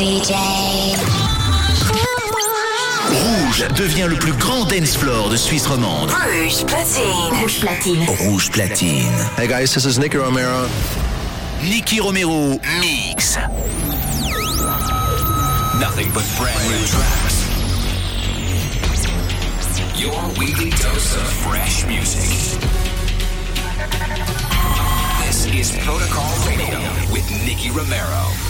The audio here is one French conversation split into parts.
DJ. Rouge devient le plus grand dance floor de Suisse romande. Rouge platine. Rouge platine. Rouge platine. Hey guys, this is Nicky Romero. Nicky Romero mix. Nothing but brand new tracks. Your weekly dose of fresh music. This is Protocol Radio with Nicky Romero.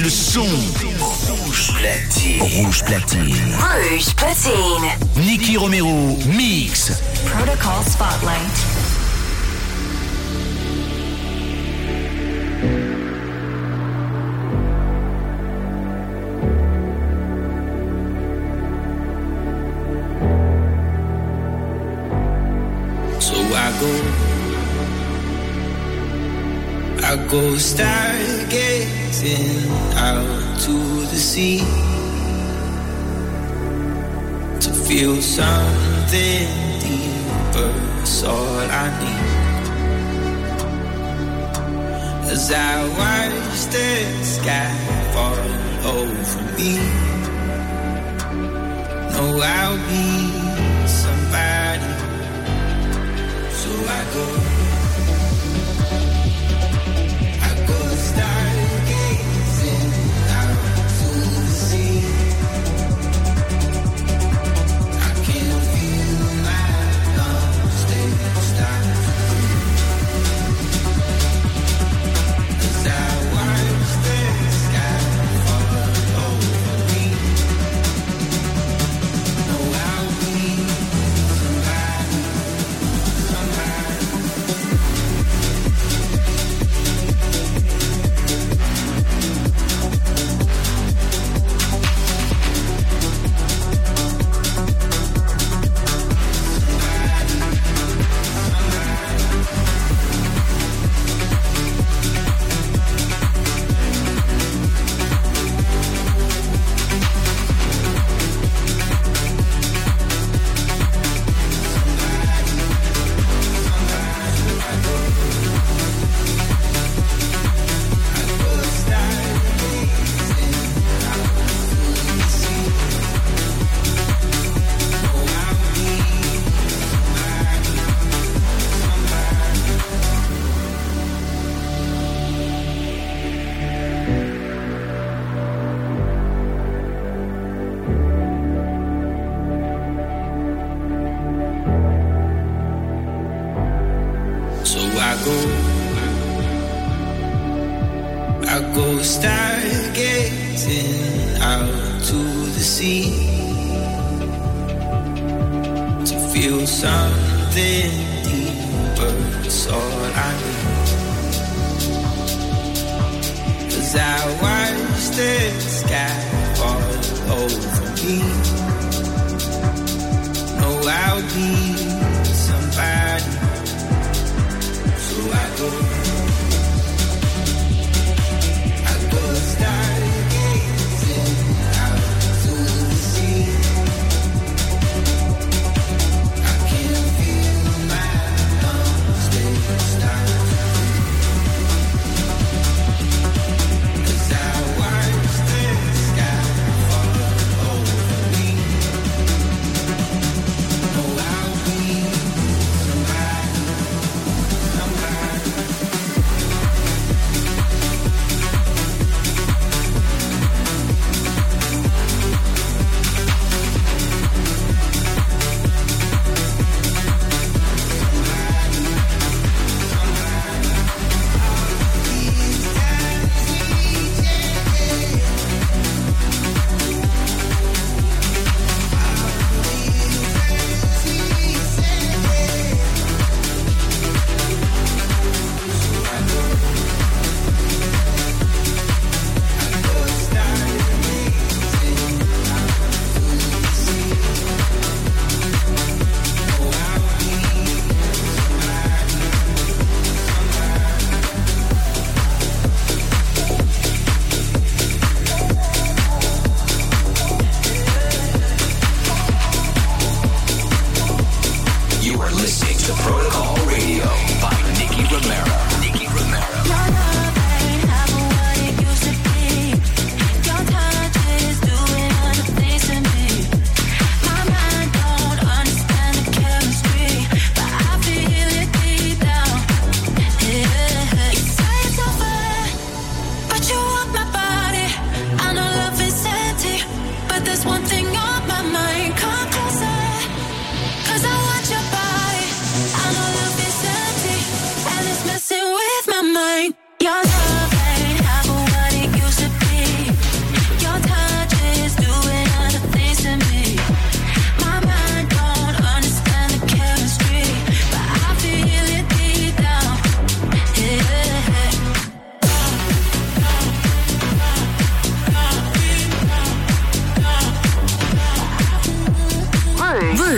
le son. Rouge platine. Rouge platine. Rouge platine. Nicky Romero, mix. Protocol Spotlight. see to feel something deeper. is all I need. As I watch the sky fall over me, no, I'll be somebody. So I go.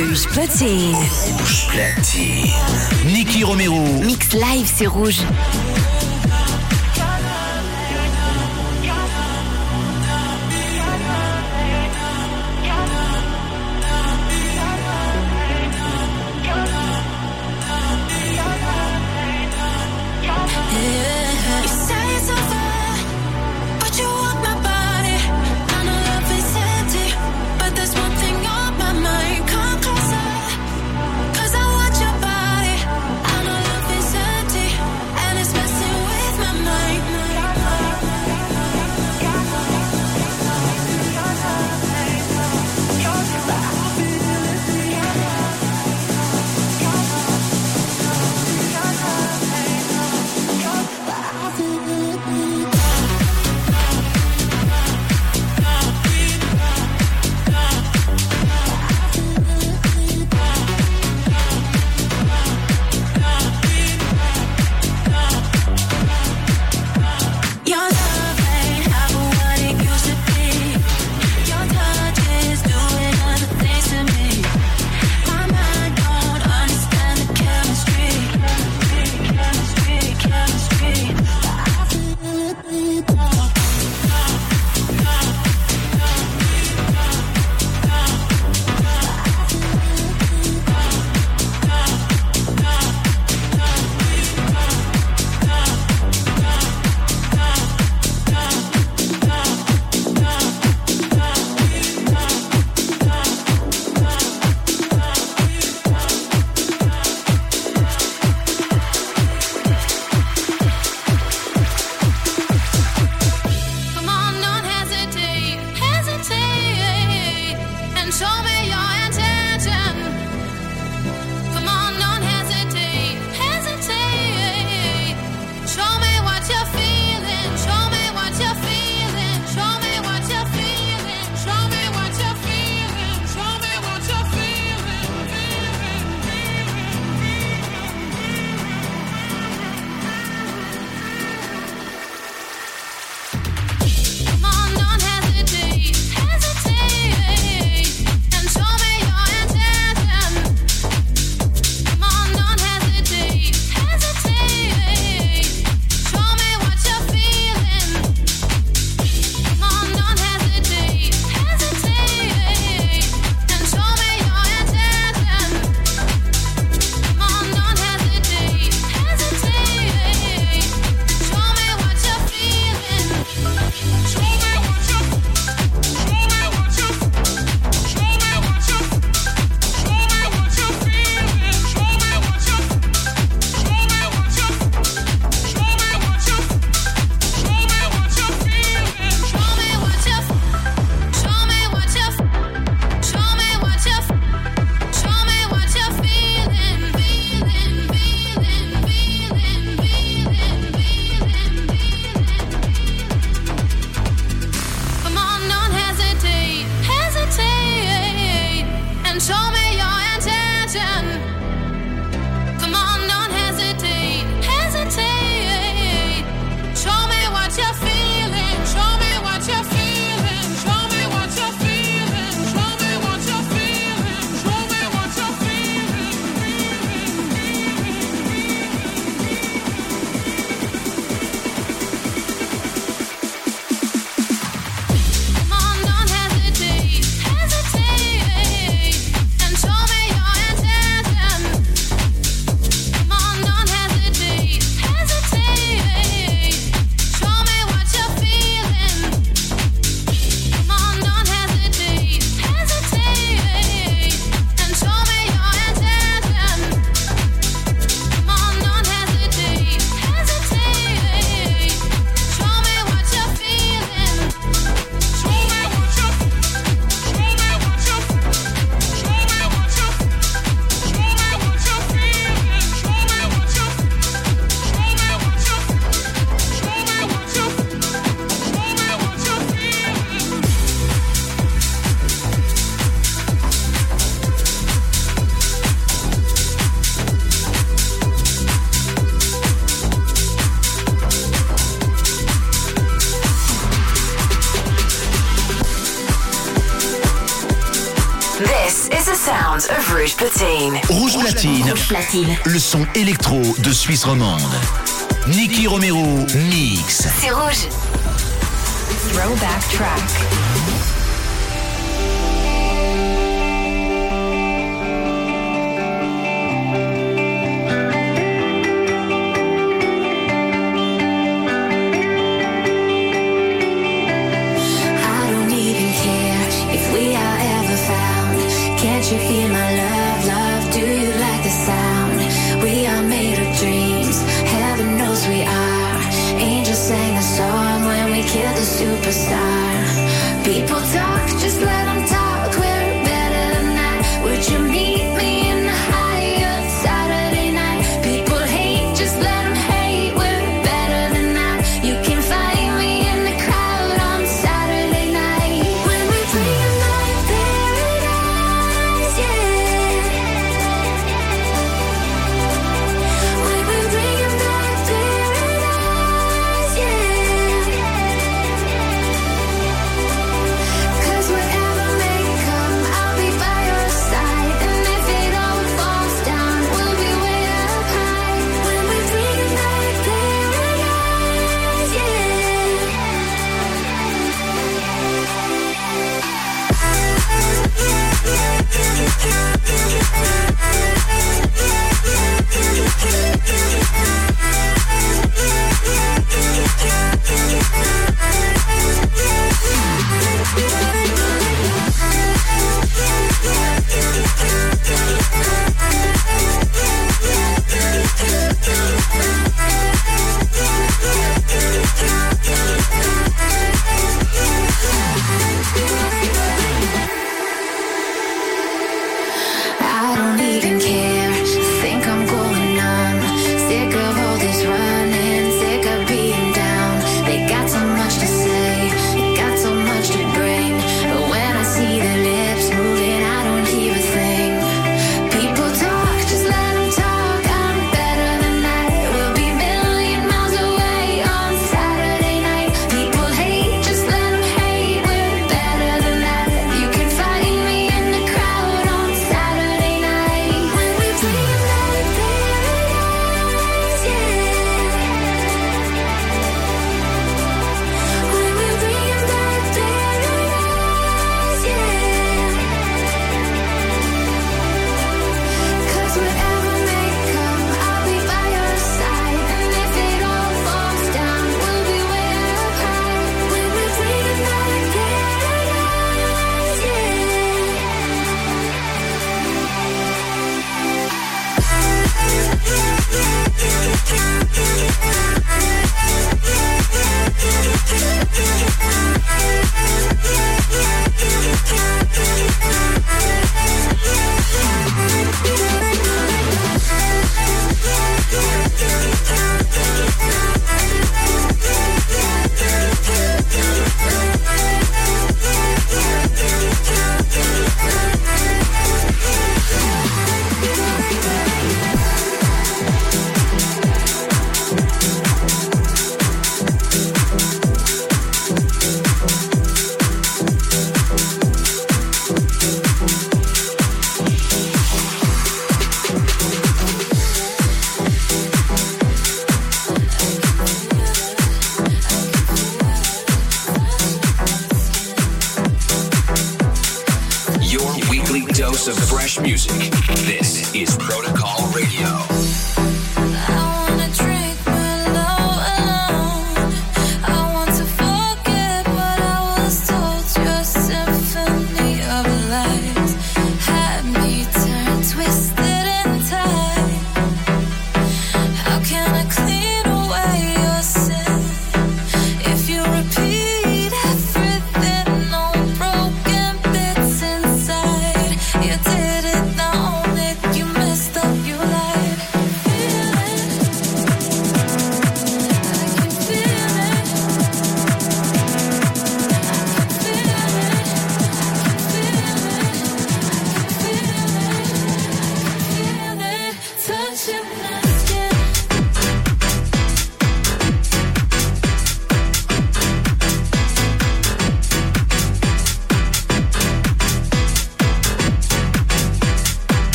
Rouge platine. Rouge platine. Niki Romero. Mix live, c'est rouge. Le son électro de Suisse romande. Nicky Romero Mix. C'est rouge. Throwback track. you feel my Stop.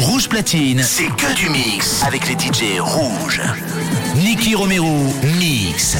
Rouge Platine. C'est que du mix avec les DJ rouges. Nicky Romero, mix.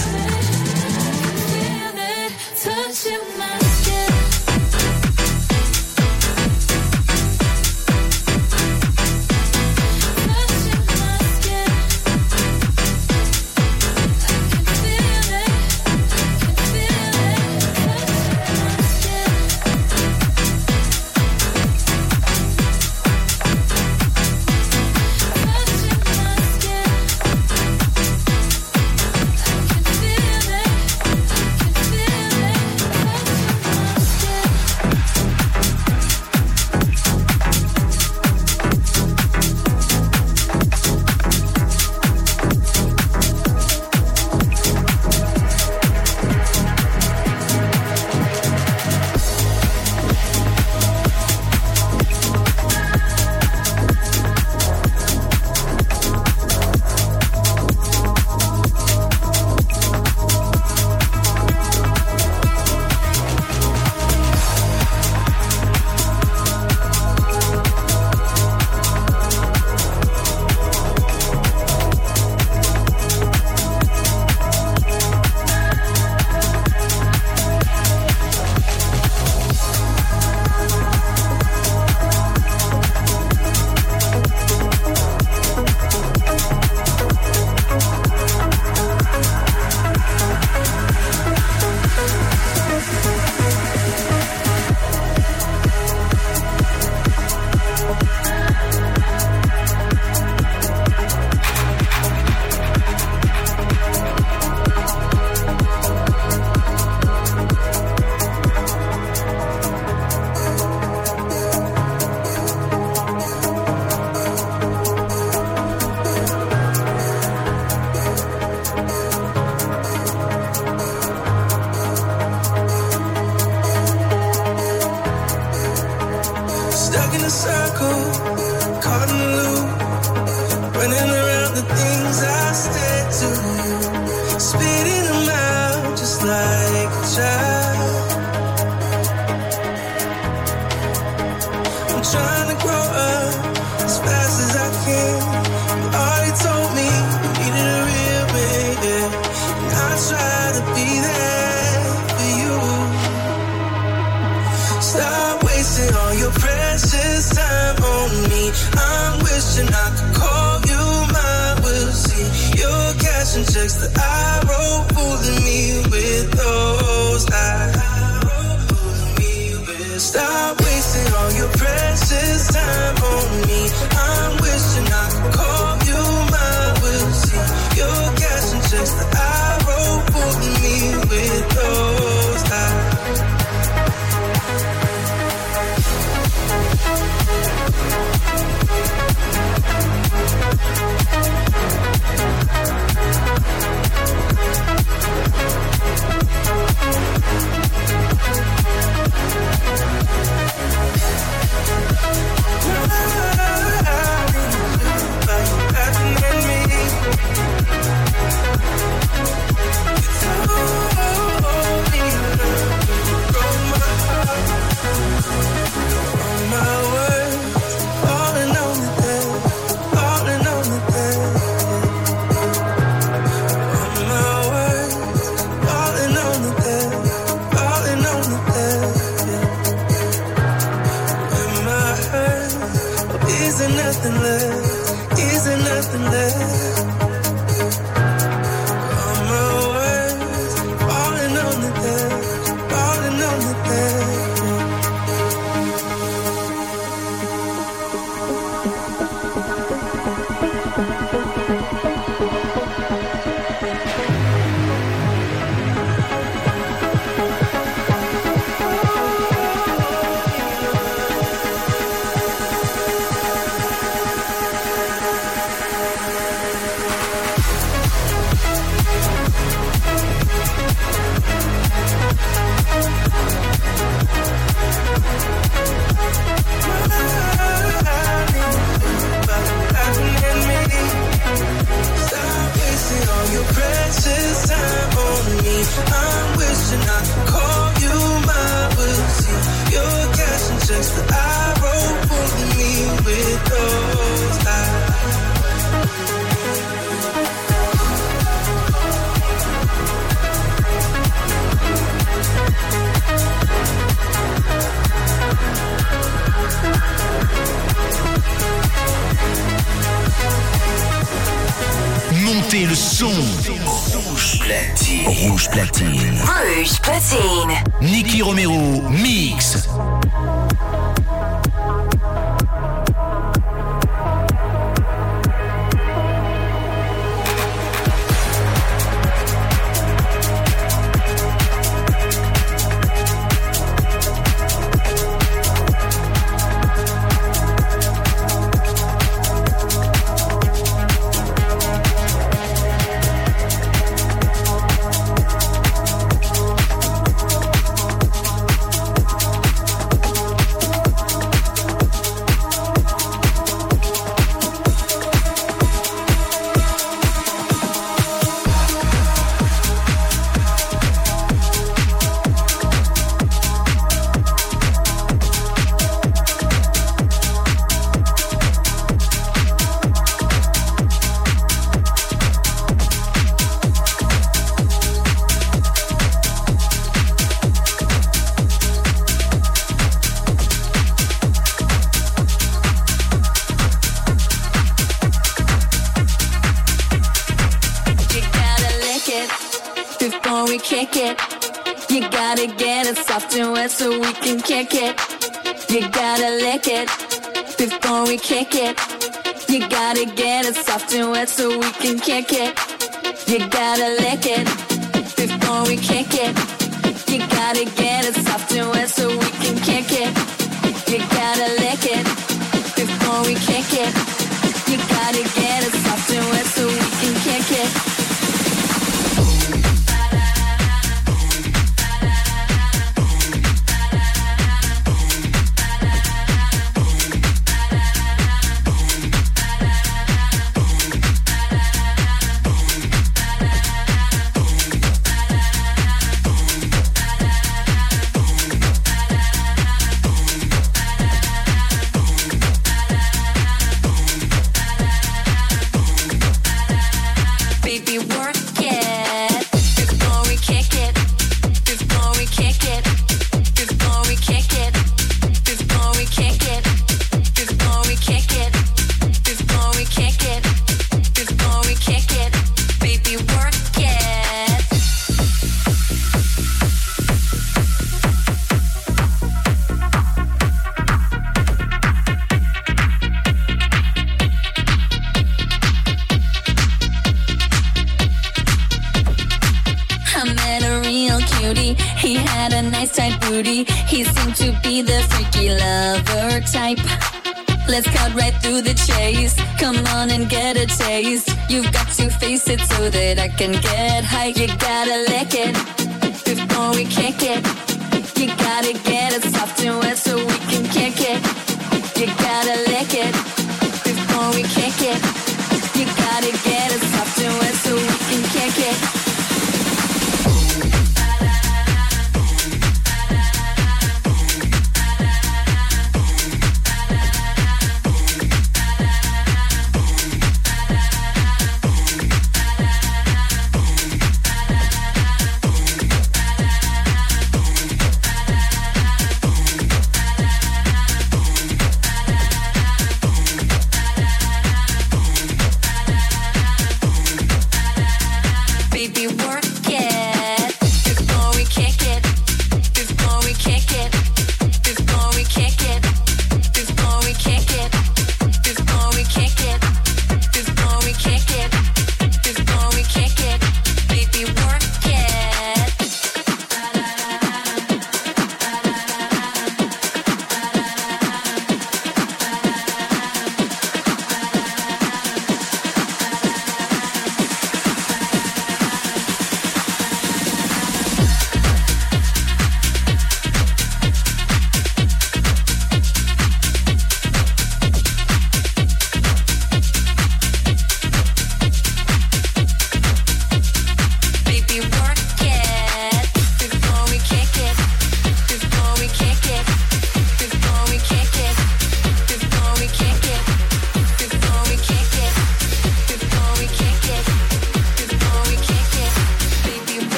Le son. Rouge platine. Rouge platine. Rouge platine. Nicky Romero, mix.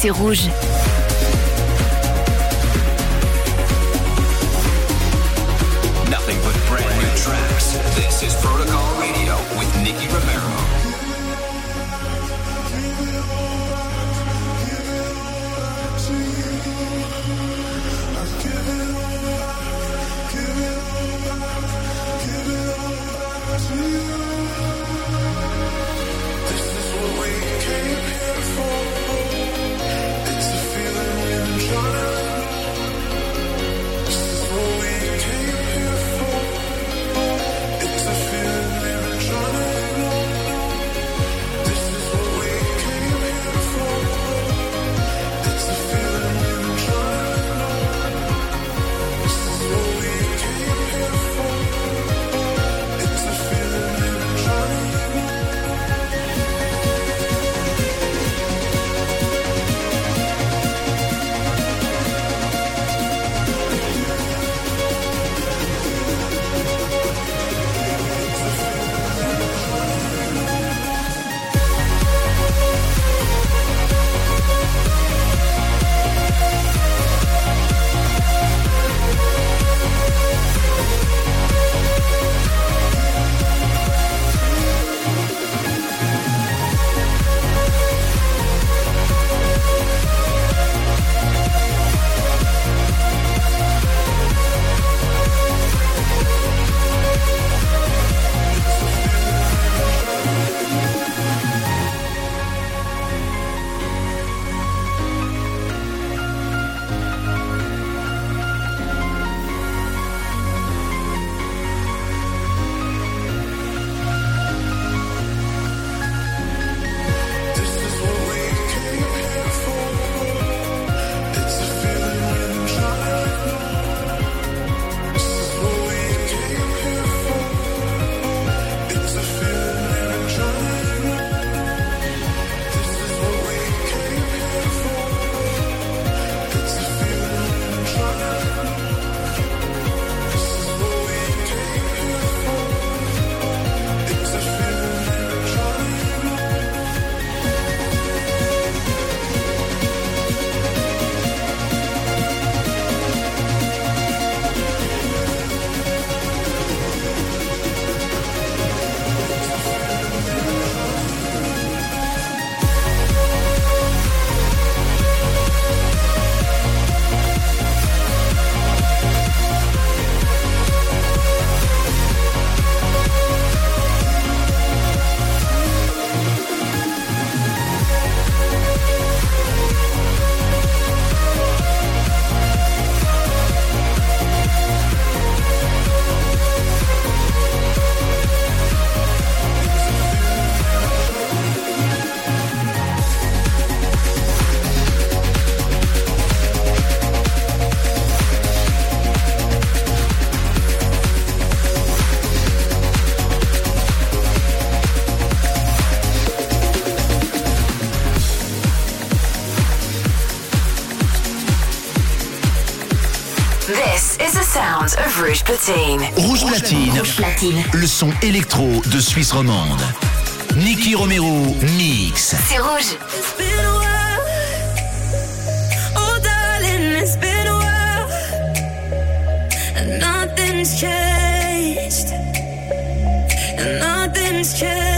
c'est rouge. Rouge Platine. Le son électro de Suisse romande. Nicky Romero mix. C'est rouge. nothing's changed. Nothing's changed.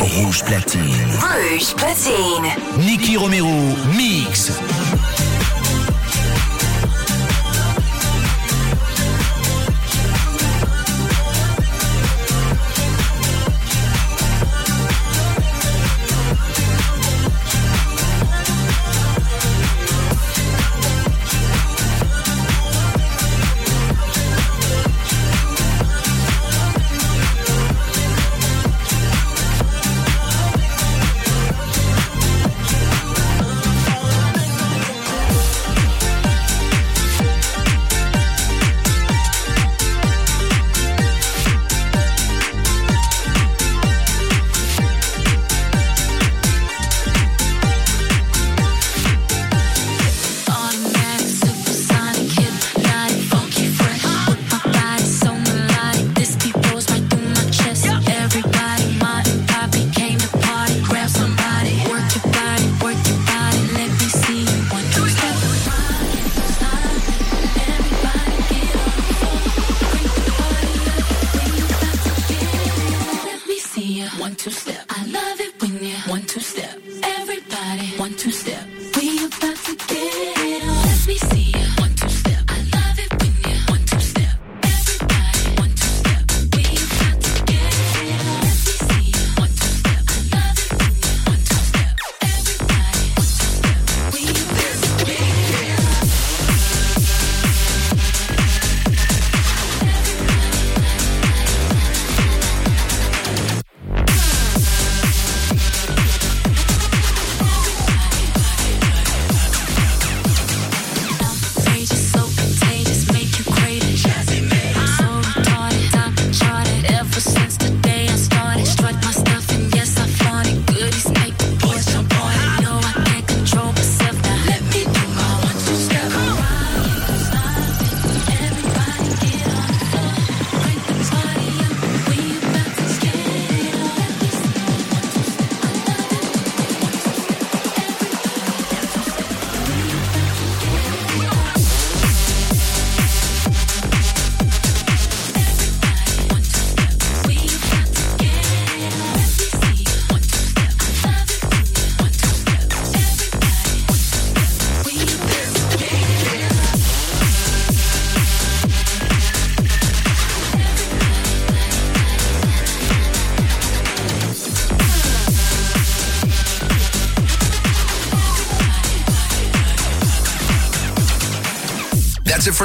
Rouge platine. Rouge platine. Nicky Romero, mix.